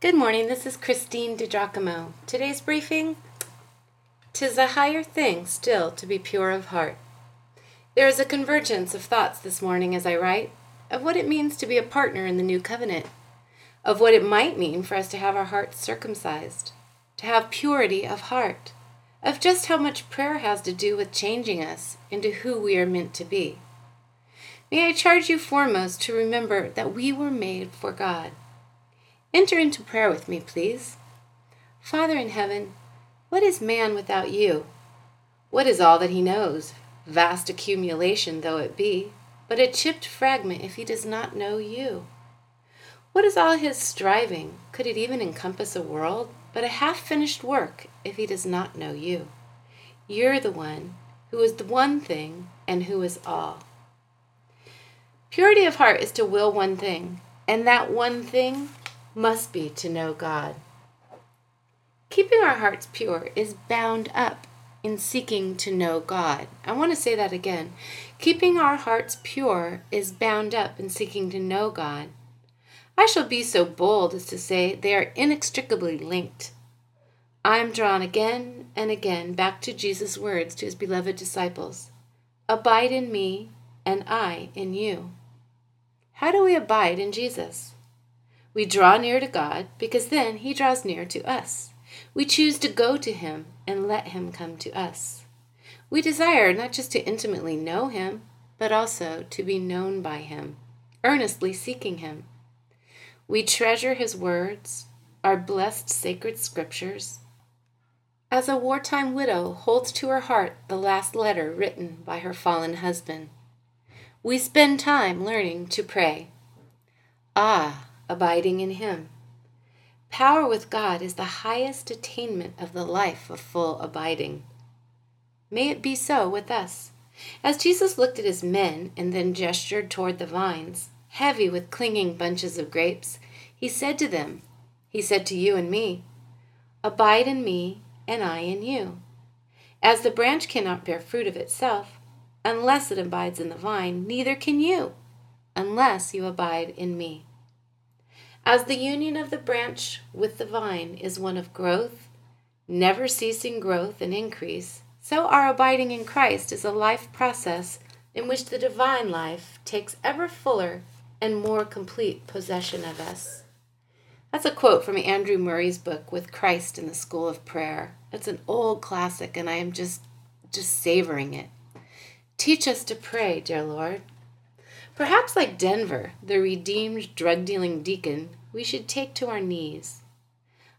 Good morning, this is Christine DiGiacomo. Today's briefing Tis a higher thing still to be pure of heart. There is a convergence of thoughts this morning as I write of what it means to be a partner in the new covenant, of what it might mean for us to have our hearts circumcised, to have purity of heart, of just how much prayer has to do with changing us into who we are meant to be. May I charge you foremost to remember that we were made for God Enter into prayer with me, please. Father in heaven, what is man without you? What is all that he knows, vast accumulation though it be, but a chipped fragment if he does not know you? What is all his striving? Could it even encompass a world? But a half finished work if he does not know you. You're the one who is the one thing and who is all. Purity of heart is to will one thing, and that one thing must be to know God. Keeping our hearts pure is bound up in seeking to know God. I want to say that again. Keeping our hearts pure is bound up in seeking to know God. I shall be so bold as to say they are inextricably linked. I am drawn again and again back to Jesus' words to his beloved disciples Abide in me, and I in you. How do we abide in Jesus? We draw near to God because then He draws near to us. We choose to go to Him and let Him come to us. We desire not just to intimately know Him, but also to be known by Him, earnestly seeking Him. We treasure His words, our blessed sacred scriptures. As a wartime widow holds to her heart the last letter written by her fallen husband, we spend time learning to pray. Ah, abiding in Him. Power with God is the highest attainment of the life of full abiding. May it be so with us. As Jesus looked at his men and then gestured toward the vines, heavy with clinging bunches of grapes, he said to them, He said to you and me, Abide in me, and I in you. As the branch cannot bear fruit of itself, unless it abides in the vine, neither can you, unless you abide in me. As the union of the branch with the vine is one of growth, never ceasing growth and increase, so our abiding in Christ is a life process in which the divine life takes ever fuller and more complete possession of us. That's a quote from Andrew Murray's book With Christ in the School of Prayer. It's an old classic and I am just just savoring it. Teach us to pray, dear Lord. Perhaps like Denver, the redeemed drug dealing deacon, we should take to our knees.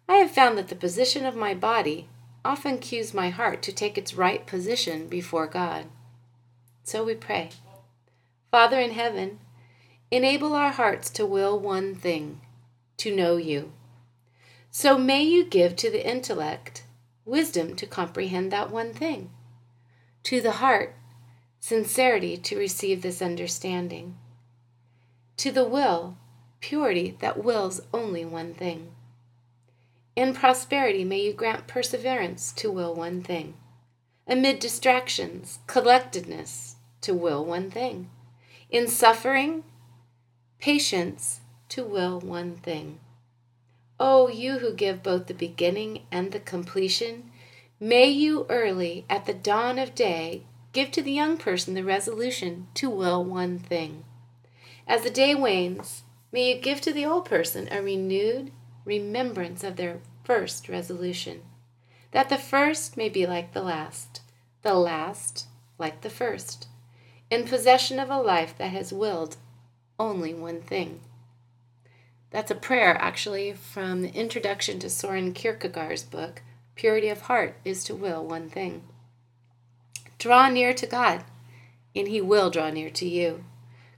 I have found that the position of my body often cues my heart to take its right position before God. So we pray. Father in heaven, enable our hearts to will one thing, to know you. So may you give to the intellect wisdom to comprehend that one thing, to the heart sincerity to receive this understanding. To the will, purity that wills only one thing. In prosperity, may you grant perseverance to will one thing. Amid distractions, collectedness to will one thing. In suffering, patience to will one thing. O oh, you who give both the beginning and the completion, may you early, at the dawn of day, Give to the young person the resolution to will one thing. As the day wanes, may you give to the old person a renewed remembrance of their first resolution, that the first may be like the last, the last like the first, in possession of a life that has willed only one thing. That's a prayer, actually, from the introduction to Soren Kierkegaard's book, Purity of Heart is to Will One Thing. Draw near to God, and He will draw near to you.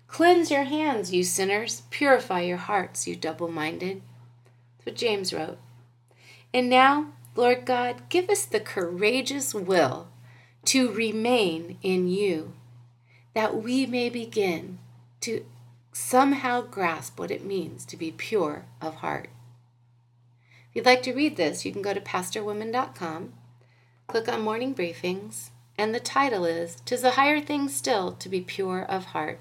Cleanse your hands, you sinners. Purify your hearts, you double minded. That's what James wrote. And now, Lord God, give us the courageous will to remain in you, that we may begin to somehow grasp what it means to be pure of heart. If you'd like to read this, you can go to pastorwoman.com, click on Morning Briefings, and the title is Tis a Higher Thing Still to be Pure of Heart.